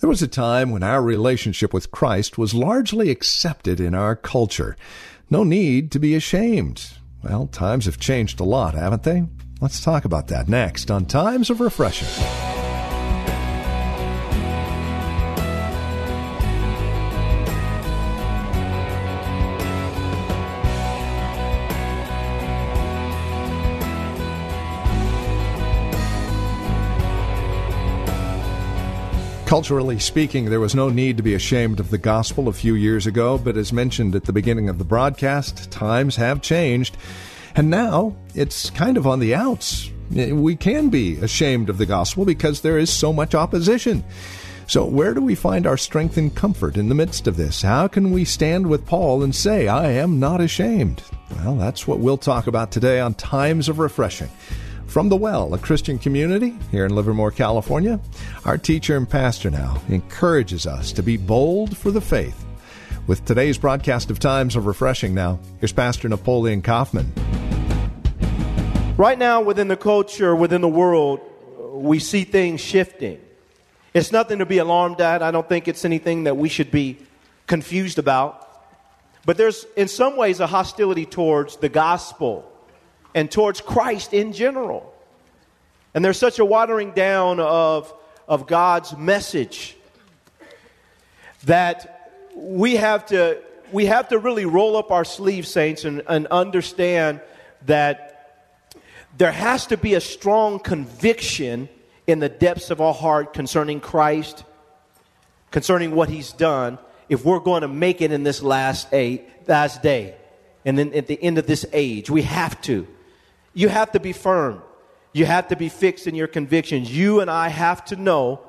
There was a time when our relationship with Christ was largely accepted in our culture. No need to be ashamed. Well, times have changed a lot, haven't they? Let's talk about that next on Times of Refreshing. Culturally speaking, there was no need to be ashamed of the gospel a few years ago, but as mentioned at the beginning of the broadcast, times have changed. And now it's kind of on the outs. We can be ashamed of the gospel because there is so much opposition. So, where do we find our strength and comfort in the midst of this? How can we stand with Paul and say, I am not ashamed? Well, that's what we'll talk about today on Times of Refreshing. From The Well, a Christian community here in Livermore, California, our teacher and pastor now encourages us to be bold for the faith. With today's broadcast of Times of Refreshing now, here's Pastor Napoleon Kaufman. Right now, within the culture, within the world, we see things shifting. It's nothing to be alarmed at. I don't think it's anything that we should be confused about. But there's, in some ways, a hostility towards the gospel and towards Christ in general. And there's such a watering down of, of God's message that we have to we have to really roll up our sleeves, saints, and, and understand that there has to be a strong conviction in the depths of our heart concerning Christ, concerning what He's done, if we're going to make it in this last, eight, last day. And then at the end of this age, we have to. You have to be firm. You have to be fixed in your convictions. You and I have to know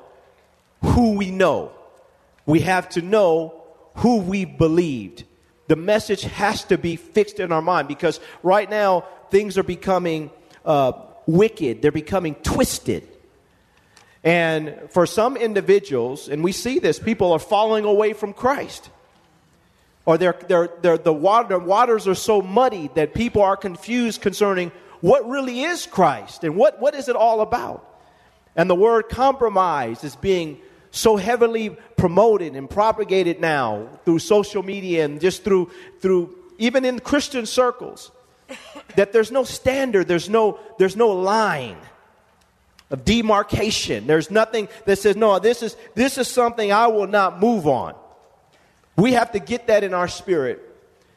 who we know. We have to know who we believed. The message has to be fixed in our mind because right now things are becoming uh, wicked, they're becoming twisted. And for some individuals, and we see this, people are falling away from Christ. Or they're, they're, they're, the, water, waters are so muddy that people are confused concerning what really is Christ and what, what is it all about? And the word compromise is being so heavily promoted and propagated now through social media and just through, through even in Christian circles that there's no standard, there's no, there's no line of demarcation. There's nothing that says, no, this is, this is something I will not move on. We have to get that in our spirit.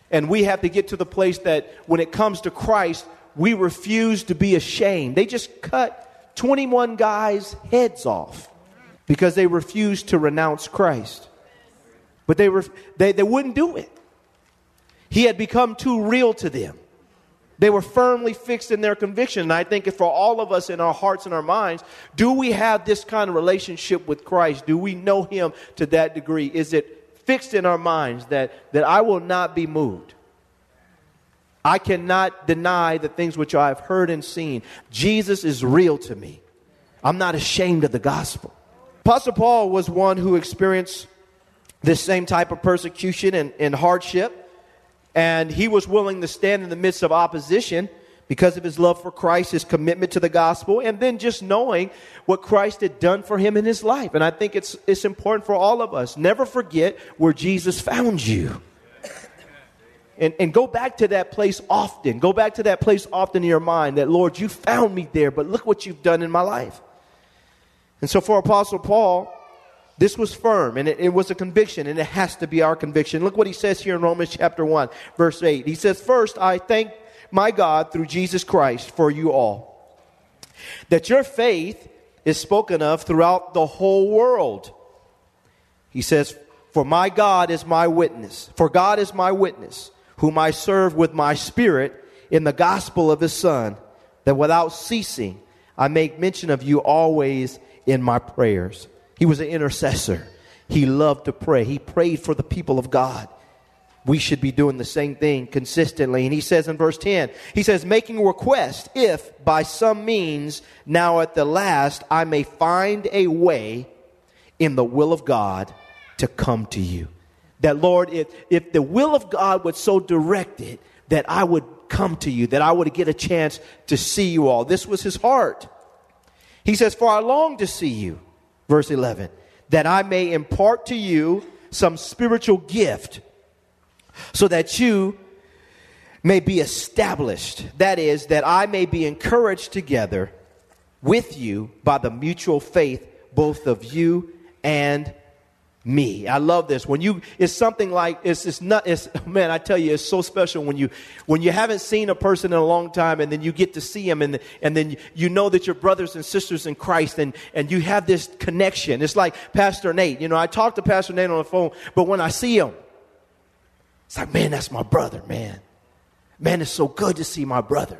And we have to get to the place that when it comes to Christ, we refuse to be ashamed. They just cut 21 guys' heads off because they refused to renounce Christ. But they, were, they, they wouldn't do it. He had become too real to them. They were firmly fixed in their conviction. And I think for all of us in our hearts and our minds, do we have this kind of relationship with Christ? Do we know Him to that degree? Is it fixed in our minds that, that I will not be moved? I cannot deny the things which I've heard and seen. Jesus is real to me. I'm not ashamed of the gospel. Apostle Paul was one who experienced this same type of persecution and, and hardship, and he was willing to stand in the midst of opposition because of his love for Christ, his commitment to the gospel, and then just knowing what Christ had done for him in his life. And I think it's, it's important for all of us. Never forget where Jesus found you. And, and go back to that place often. Go back to that place often in your mind that, Lord, you found me there, but look what you've done in my life. And so for Apostle Paul, this was firm and it, it, was a conviction and it has to be our conviction. Look what he says here in Romans chapter 1, verse 8. He says, First, I thank my God through Jesus Christ for you all, that your faith is spoken of throughout the whole world. He says, For my God is my witness. For God is my witness whom I serve with my spirit in the gospel of his Son, that without ceasing I make mention of you always in my prayers. He was an intercessor. He loved to pray. He prayed for the people of God. We should be doing the same thing consistently. And he says in verse 10, he says, making request, if by some means now at the last I may find a way in the will of God to come to you. That Lord, if, if the will of God was so directed that I would come to you, that I would get a chance to see you all. This was his heart. He says, For I long to see you, verse 11, that I may impart to you some spiritual gift, so that you may be established. That is, that I may be encouraged together with you by the mutual faith, both of you and me. I love this. When you, it's something like, it's, it's not, it's, man, I tell you, it's so special when you, when you haven't seen a person in a long time and then you get to see them and, and then you know that you're brothers and sisters in Christ and, and you have this connection. It's like Pastor Nate. You know, I talk to Pastor Nate on the phone, but when I see him, it's like, man, that's my brother, man. Man, it's so good to see my brother.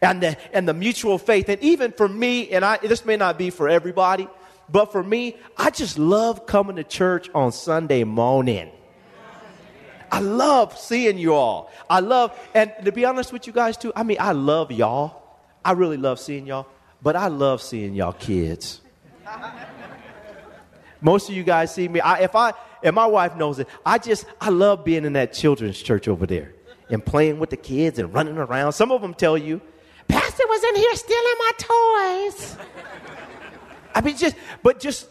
And the, and the mutual faith. And even for me, and I, this may not be for everybody, but for me, I just love coming to church on Sunday morning. I love seeing you all. I love, and to be honest with you guys too, I mean, I love y'all. I really love seeing y'all, but I love seeing y'all kids. Most of you guys see me. I, if I, and my wife knows it, I just, I love being in that children's church over there and playing with the kids and running around. Some of them tell you, Pastor was in here stealing my toys. I mean, just, but just,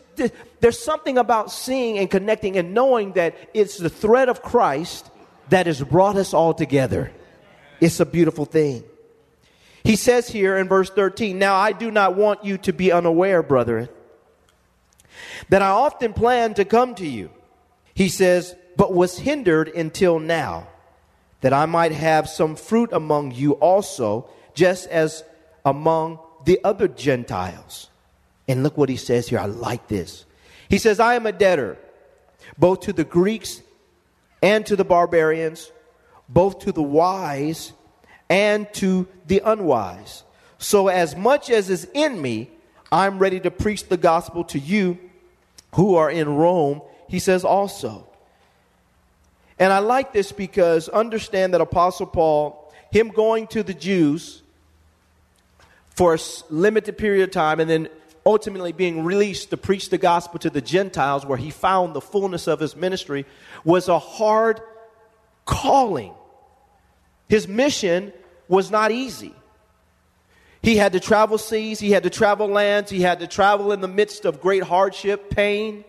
there's something about seeing and connecting and knowing that it's the thread of Christ that has brought us all together. It's a beautiful thing. He says here in verse 13, Now I do not want you to be unaware, brethren, that I often planned to come to you. He says, but was hindered until now, that I might have some fruit among you also, just as among the other Gentiles. And look what he says here. I like this. He says, I am a debtor, both to the Greeks and to the barbarians, both to the wise and to the unwise. So, as much as is in me, I'm ready to preach the gospel to you who are in Rome, he says also. And I like this because understand that Apostle Paul, him going to the Jews for a limited period of time and then ultimately being released to preach the gospel to the Gentiles, where he found the fullness of his ministry, was a hard calling. His mission was not easy. He had to travel seas, he had to travel lands, he had to travel in the midst of great hardship, pain.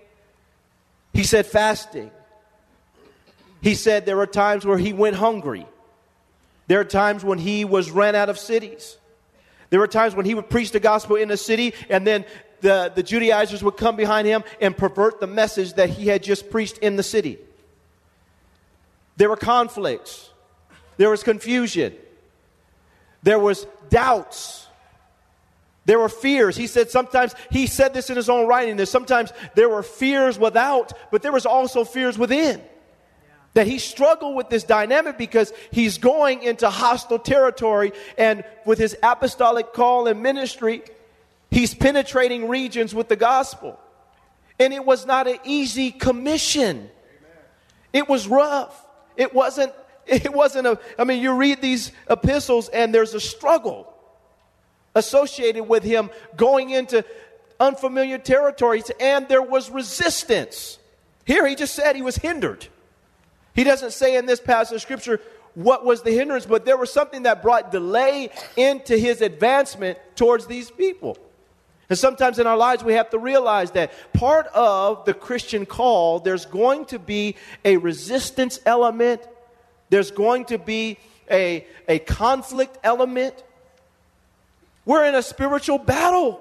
He said fasting. He said there were times where he went hungry. There are times when he was ran out of cities. There were times when he would preach the gospel in a city, and then the, the Judaizers would come behind him and pervert the message that he had just preached in the city. There were conflicts, there was confusion, there was doubts. There were fears. He said sometimes, he said this in his own writing, that sometimes there were fears without, but there was also fears within that he struggled with this dynamic because he's going into hostile territory and with his apostolic call and ministry he's penetrating regions with the gospel. And it was not an easy commission. It was rough. It wasn't it wasn't a i mean you read these epistles and there's a struggle associated with him going into unfamiliar territories and there was resistance. Here he just said he was hindered he doesn't say in this passage of scripture what was the hindrance, but there was something that brought delay into his advancement towards these people. And sometimes in our lives, we have to realize that part of the Christian call, there's going to be a resistance element, there's going to be a, a conflict element. We're in a spiritual battle.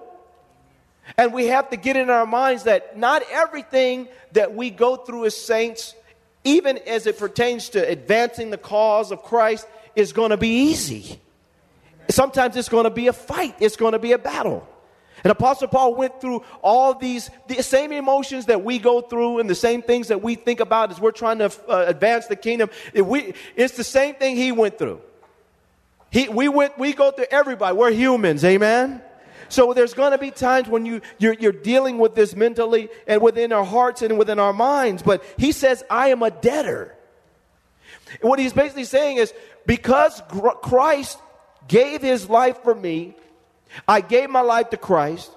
And we have to get in our minds that not everything that we go through as saints even as it pertains to advancing the cause of Christ, is going to be easy. Sometimes it's going to be a fight, it's going to be a battle. And Apostle Paul went through all these the same emotions that we go through and the same things that we think about as we're trying to uh, advance the kingdom. We, it's the same thing he went through. He, we, went, we go through everybody. We're humans, amen? So there's going to be times when you, you're, you're dealing with this mentally and within our hearts and within our minds. But he says, I am a debtor. What he's basically saying is, because Christ gave his life for me, I gave my life to Christ,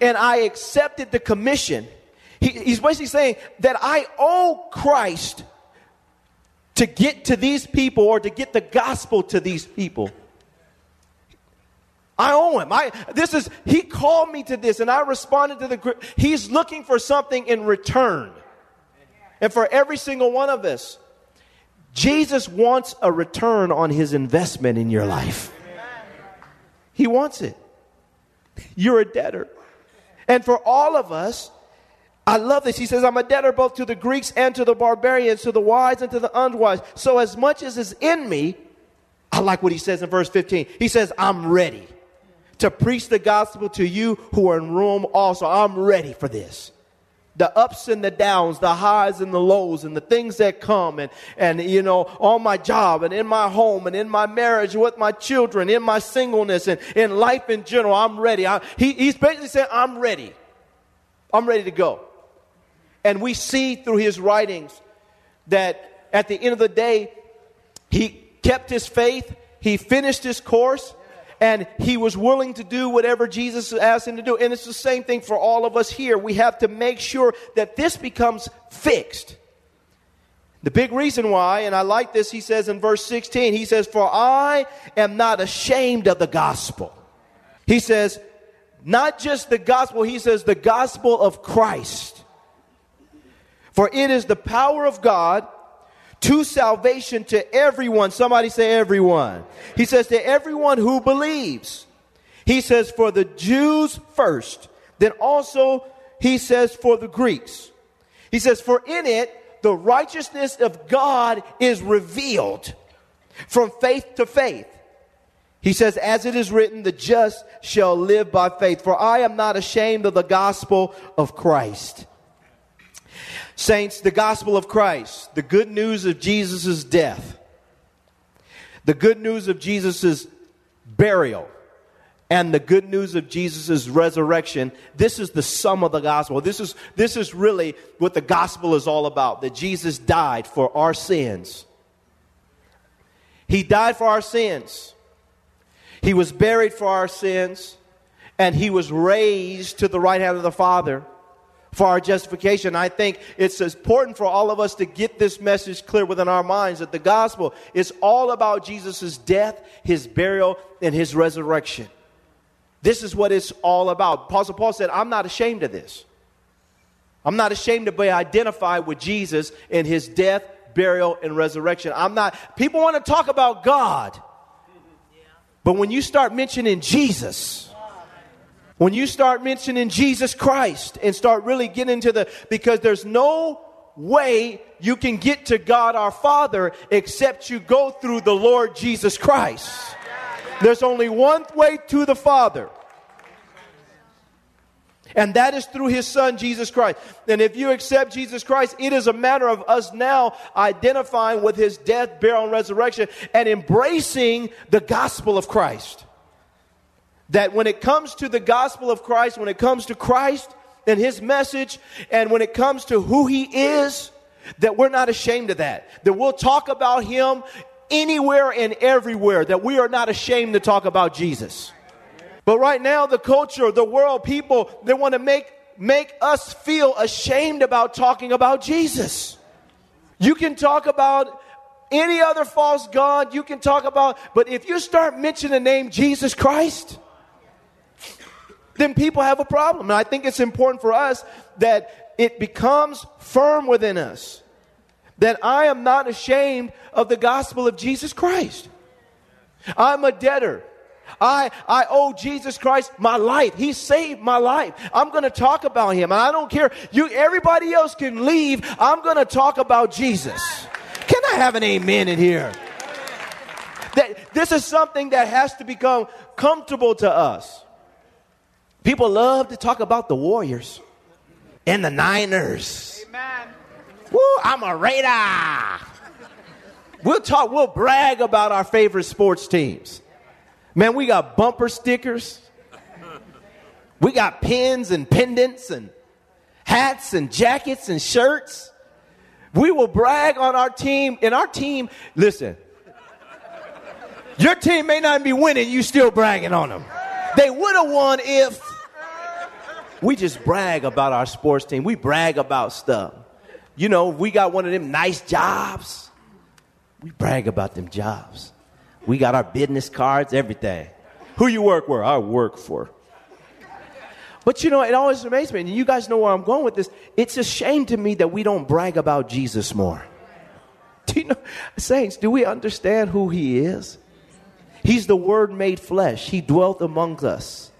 and I accepted the commission. He, he's basically saying that I owe Christ to get to these people or to get the gospel to these people. I owe him. I, this is, he called me to this and I responded to the, he's looking for something in return. And for every single one of us, Jesus wants a return on his investment in your life. He wants it. You're a debtor. And for all of us, I love this. He says, I'm a debtor both to the Greeks and to the barbarians, to the wise and to the unwise. So, as much as is in me, I like what he says in verse 15. He says, I'm ready to preach the gospel to you who are in Rome also. I'm ready for this. The ups and the downs, the highs and the lows, and the things that come, and, and you know, on my job, and in my home, and in my marriage, with my children, in my singleness, and in life in general, I'm ready. I, he, he's basically saying, I'm ready. I'm ready to go. And we see through his writings that at the end of the day, he kept his faith, he finished his course, and he was willing to do whatever Jesus asked him to do. And it's the same thing for all of us here. We have to make sure that this becomes fixed. The big reason why, and I like this, he says in verse 16, he says, For I am not ashamed of the gospel. He says, not just the gospel, he says, the gospel of Christ. For it is the power of God to salvation to everyone. Somebody say everyone. He says to everyone who believes. He says for the Jews first, then also he says for the Greeks. He says for in it the righteousness of God is revealed from faith to faith. He says, as it is written, the just shall live by faith. For I am not ashamed of the gospel of Christ. Saints, the gospel of Christ, the good news of Jesus' death, the good news of Jesus' burial, and the good news of Jesus' resurrection, this is the sum of the gospel. This is, this is really what the gospel is all about that Jesus died for our sins. He died for our sins, He was buried for our sins, and He was raised to the right hand of the Father for our justification. I think it's important for all of us to get this message clear within our minds that the gospel is all about Jesus' death, his burial, and his resurrection. This is what it's all about. Apostle Paul said, I'm not ashamed of this. I'm not ashamed to be identified with Jesus in his death, burial, and resurrection. I'm not, people want to talk about God. But when you start mentioning Jesus, when you start mentioning Jesus Christ and start really getting into the, because there's no way you can get to God our Father except you go through the Lord Jesus Christ. There's only one way to the Father. And that is through his son, Jesus Christ. And if you accept Jesus Christ, it is a matter of us now identifying with his death, burial, and resurrection and embracing the gospel of Christ that when it comes to the gospel of Christ, when it comes to Christ and his message, and when it comes to who he is, that we're not ashamed of that. That we'll talk about him anywhere and everywhere, that we are not ashamed to talk about Jesus. But right now, the culture, the world, people, they want to make, make us feel ashamed about talking about Jesus. You can talk about any other false God, you can talk about, but if you start mentioning the name Jesus Christ, then people have a problem. And I think it's important for us that it becomes firm within us that I am not ashamed of the gospel of Jesus Christ. I'm a debtor. I, I owe Jesus Christ my life. He saved my life. I'm going to talk about him. And I don't care. You, everybody else can leave. I'm going to talk about Jesus. Can I have an amen in here? That this is something that has to become comfortable to us. People love to talk about the Warriors and the Niners. Amen. Woo, I'm a Raider. We'll talk, we'll brag about our favorite sports teams. Man, we got bumper stickers. We got pins and pendants and hats and jackets and shirts. We will brag on our team. And our team, listen, your team may not be winning, you still bragging on them. They would have won if we just brag about our sports team. We brag about stuff. You know, we got one of them nice jobs. We brag about them jobs. We got our business cards, everything. Who you work for? I work for. But you know, it always amazes me, and you guys know where I'm going with this. It's a shame to me that we don't brag about Jesus more. Do you know, saints, do we understand who he is? He's the Word made flesh, he dwelt among us.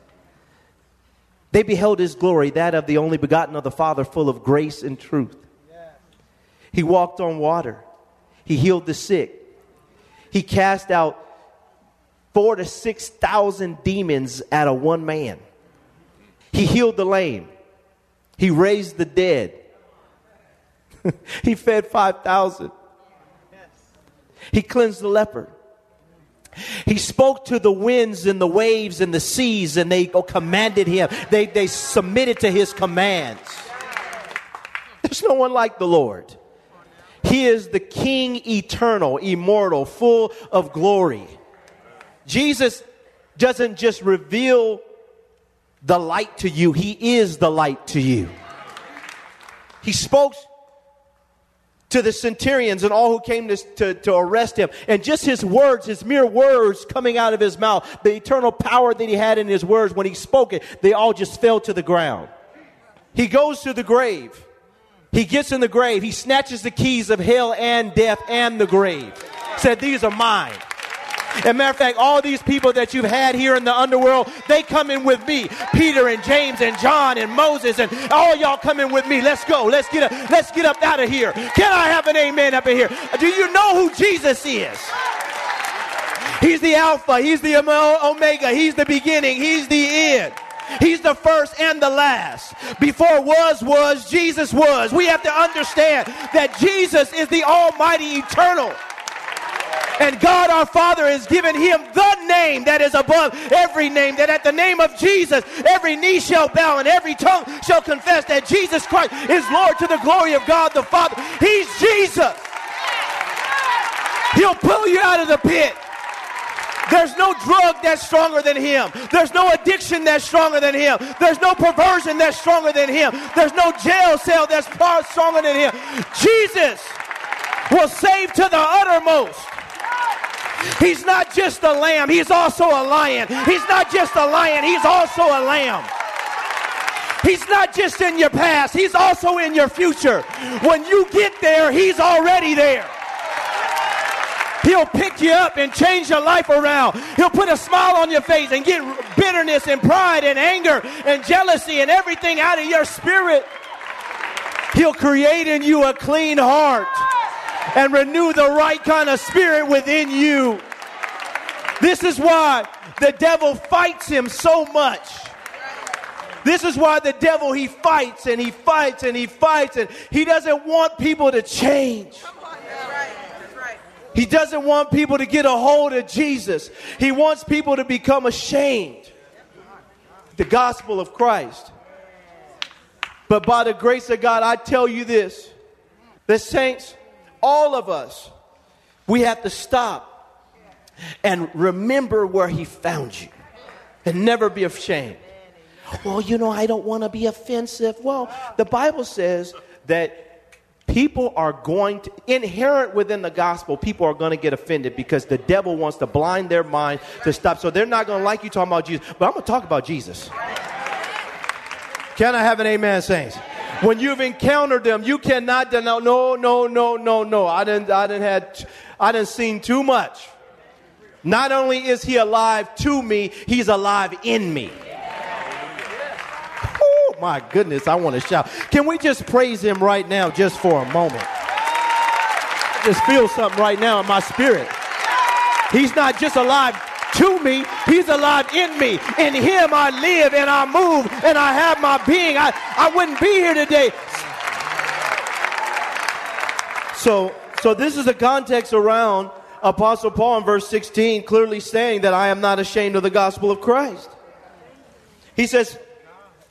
They beheld his glory, that of the only begotten of the Father, full of grace and truth. He walked on water, he healed the sick, he cast out four to six thousand demons out of one man. He healed the lame. He raised the dead. he fed 5,000. He cleansed the leper. He spoke to the winds and the waves and the seas, and they commanded him. They, they submitted to his commands. There's no one like the Lord. He is the King eternal, immortal, full of glory. Jesus doesn't just reveal the light to you, He is the light to you. He spoke to the centurions and all who came to, to, to, arrest him. And just his words, his mere words coming out of his mouth, the eternal power that he had in his words, when he spoke it, they all just fell to the ground. He goes to the grave. He gets in the grave. He snatches the keys of hell and death and the grave. Said, These are mine. And matter of fact, all these people that you've had here in the underworld, they come in with me. Peter and James and John and Moses and all y'all come in with me. Let's go. Let's get up. Let's get up out of here. Can I have an amen up in here? Do you know who Jesus is? He's the Alpha. He's the Omega. He's the beginning. He's the end. He's the first and the last. Before was, was, Jesus was. We have to understand that Jesus is the Almighty Eternal. And God our Father has given him the name that is above every name, that at the name of Jesus, every knee shall bow and every tongue shall confess that Jesus Christ is Lord to the glory of God the Father. He's Jesus. He'll pull you out of the pit. There's no drug that's stronger than him. There's no addiction that's stronger than him. There's no perversion that's stronger than him. There's no jail cell that's far stronger than him. Jesus will save to the uttermost. He's not just a lamb, he's also a lion. He's not just a lion, he's also a lamb. He's not just in your past, he's also in your future. When you get there, he's already there. He'll pick you up and change your life around. He'll put a smile on your face and get bitterness and pride and anger and jealousy and everything out of your spirit. He'll create in you a clean heart and renew the right kind of spirit within you. This is why the devil fights him so much. This is why the devil he fights and he fights and he fights and he doesn't want people to change. He doesn't want people to get a hold of Jesus. He wants people to become ashamed. The gospel of Christ. But by the grace of God, I tell you this the saints, all of us, we have to stop and remember where He found you and never be ashamed. Well, you know, I don't want to be offensive. Well, the Bible says that people are going to inherent within the gospel people are going to get offended because the devil wants to blind their mind to stop so they're not going to like you talking about jesus but i'm going to talk about jesus can i have an amen saints when you've encountered them, you cannot deny. No, no, no, no, no. I didn't. I didn't had. I didn't seen too much. Not only is he alive to me, he's alive in me. Oh my goodness! I want to shout. Can we just praise him right now, just for a moment? I just feel something right now in my spirit. He's not just alive to me. He's alive in me. In him I live and I move and I have my being. I, I wouldn't be here today. So, so this is the context around Apostle Paul in verse 16 clearly saying that I am not ashamed of the gospel of Christ. He says,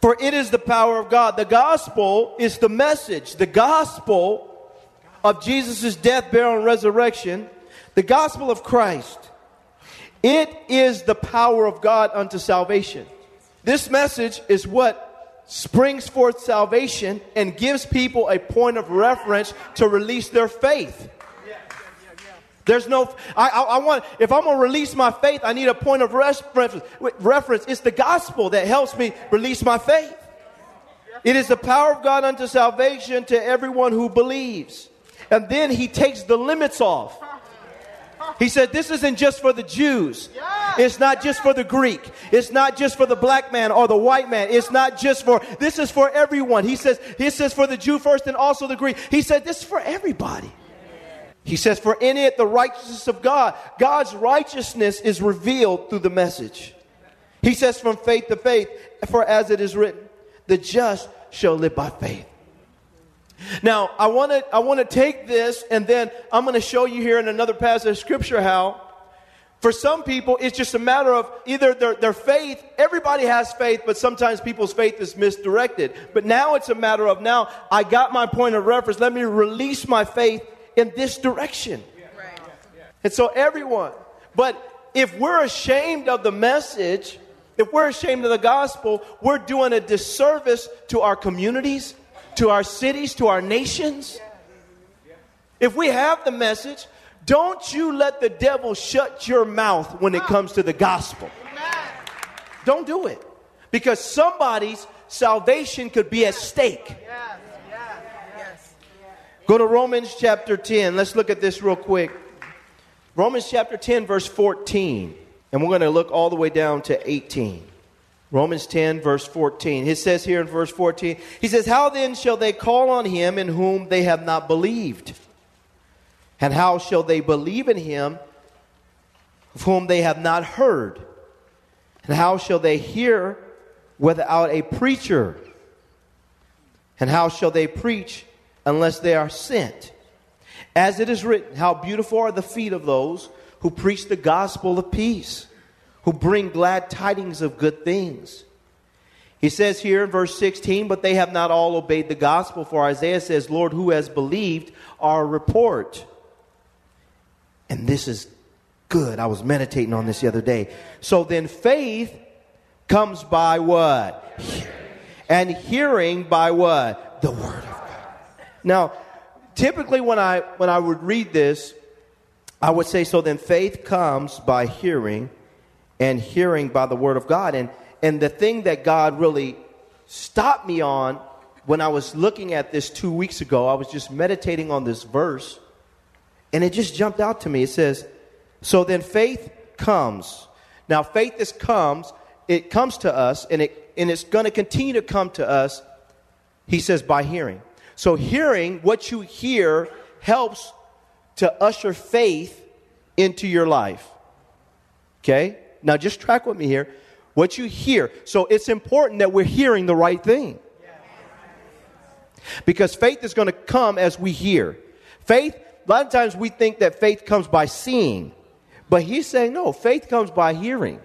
For it is the power of God. The gospel is the message. The gospel of Jesus' death, burial, and resurrection. The gospel of Christ. It is the power of God unto salvation. This message is what springs forth salvation and gives people a point of reference to release their faith. There's no, I, I, I, want, if I'm going to release my faith, I need a point of reference, reference. It's the gospel that helps me release my faith. It is the power of God unto salvation to everyone who believes. And then he takes the limits off. He said, This isn't just for the Jews. It's not just for the Greek. It's not just for the black man or the white man. It's not just for, this is for everyone. He says, He says for the Jew first and also the Greek. He said, This is for everybody. He says, For in it the righteousness of God, God's righteousness is revealed through the message. He says, From faith to faith, for as it is written, the just shall live by faith. Now, I want to I want to take this and then I'm going to show you here in another passage of scripture how for some people it's just a matter of either their, their faith, everybody has faith, but sometimes people's faith is misdirected. But now it's a matter of now I got my point of reference, let me release my faith in this direction. And so everyone, but if we're ashamed of the message, if we're ashamed of the gospel, we're doing a disservice to our communities to our cities, to our nations. If we have the message, don't you let the devil shut your mouth when it comes to the gospel. Don't do it. Because somebody's salvation could be at stake. Go to Romans chapter 10. Let's look at this real quick. Romans chapter 10, verse 14. And we're going to look all the way down to 18. Romans 10, verse 14. It says here in verse 14, he says, How then shall they call on him in whom they have not believed? And how shall they believe in him of whom they have not heard? And how shall they hear without a preacher? And how shall they preach unless they are sent? As it is written, How beautiful are the feet of those who preach the gospel of peace who bring glad tidings of good things. He says here in verse 16, but they have not all obeyed the gospel, for Isaiah says, Lord, who has believed our report? And this is good. I was meditating on this the other day. So then faith comes by what? And hearing by what? The word of God. Now, typically when I when I would read this, I would say, so then faith comes by hearing and hearing by the word of God. And, and the thing that God really stopped me on when I was looking at this two weeks ago, I was just meditating on this verse, and it just jumped out to me. It says, So then faith comes. Now, faith is comes, it comes to us, and, it, and it's going to continue to come to us, he says, by hearing. So, hearing, what you hear, helps to usher faith into your life. Okay? Now, just track with me here. What you hear. So, it's important that we're hearing the right thing. Because faith is going to come as we hear. Faith, a lot of times we think that faith comes by seeing. But he's saying, no, faith comes by hearing.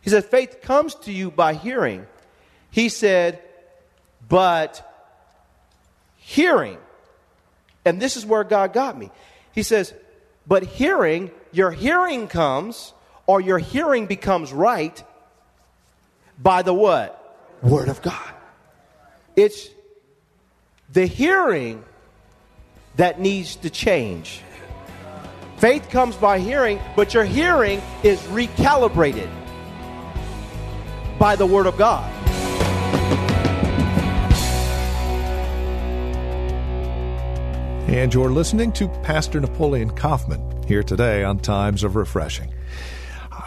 He said, faith comes to you by hearing. He said, but hearing. And this is where God got me. He says, but hearing, your hearing comes or your hearing becomes right by the what? Word of God. It's the hearing that needs to change. Faith comes by hearing, but your hearing is recalibrated by the Word of God. And you're listening to Pastor Napoleon Kaufman here today on Times of Refreshing.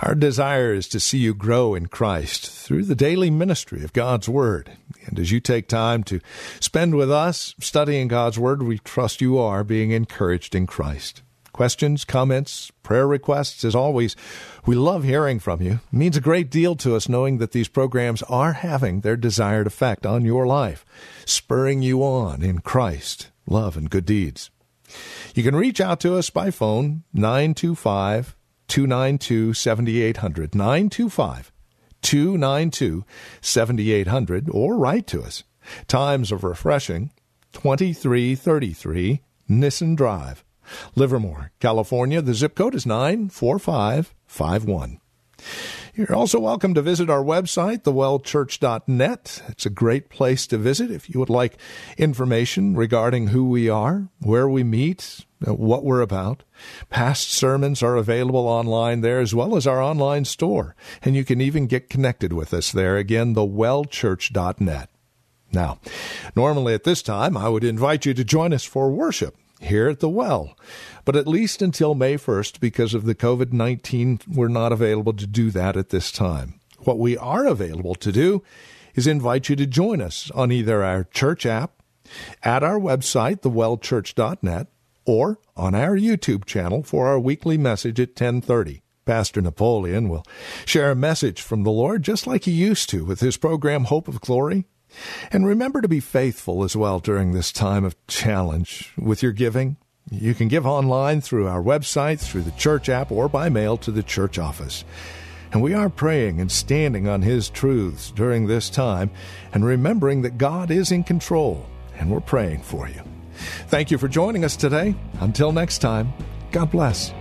Our desire is to see you grow in Christ through the daily ministry of God's Word. And as you take time to spend with us studying God's Word, we trust you are being encouraged in Christ. Questions, comments, prayer requests, as always, we love hearing from you. It means a great deal to us knowing that these programs are having their desired effect on your life, spurring you on in Christ, love, and good deeds. You can reach out to us by phone, 925 292 7800. 925 292 7800 or write to us. Times of Refreshing, 2333 Nissen Drive, Livermore, California. The zip code is 94551. You're also welcome to visit our website, thewellchurch.net. It's a great place to visit if you would like information regarding who we are, where we meet, uh, what we're about. Past sermons are available online there as well as our online store, and you can even get connected with us there again, thewellchurch.net. Now, normally at this time, I would invite you to join us for worship here at the well. But at least until May 1st, because of the COVID 19, we're not available to do that at this time. What we are available to do is invite you to join us on either our church app, at our website, thewellchurch.net, or on our YouTube channel for our weekly message at 1030. Pastor Napoleon will share a message from the Lord just like he used to with his program Hope of Glory and remember to be faithful as well during this time of challenge with your giving. You can give online through our website, through the church app, or by mail to the church office. And we are praying and standing on His truths during this time and remembering that God is in control, and we're praying for you. Thank you for joining us today. Until next time, God bless.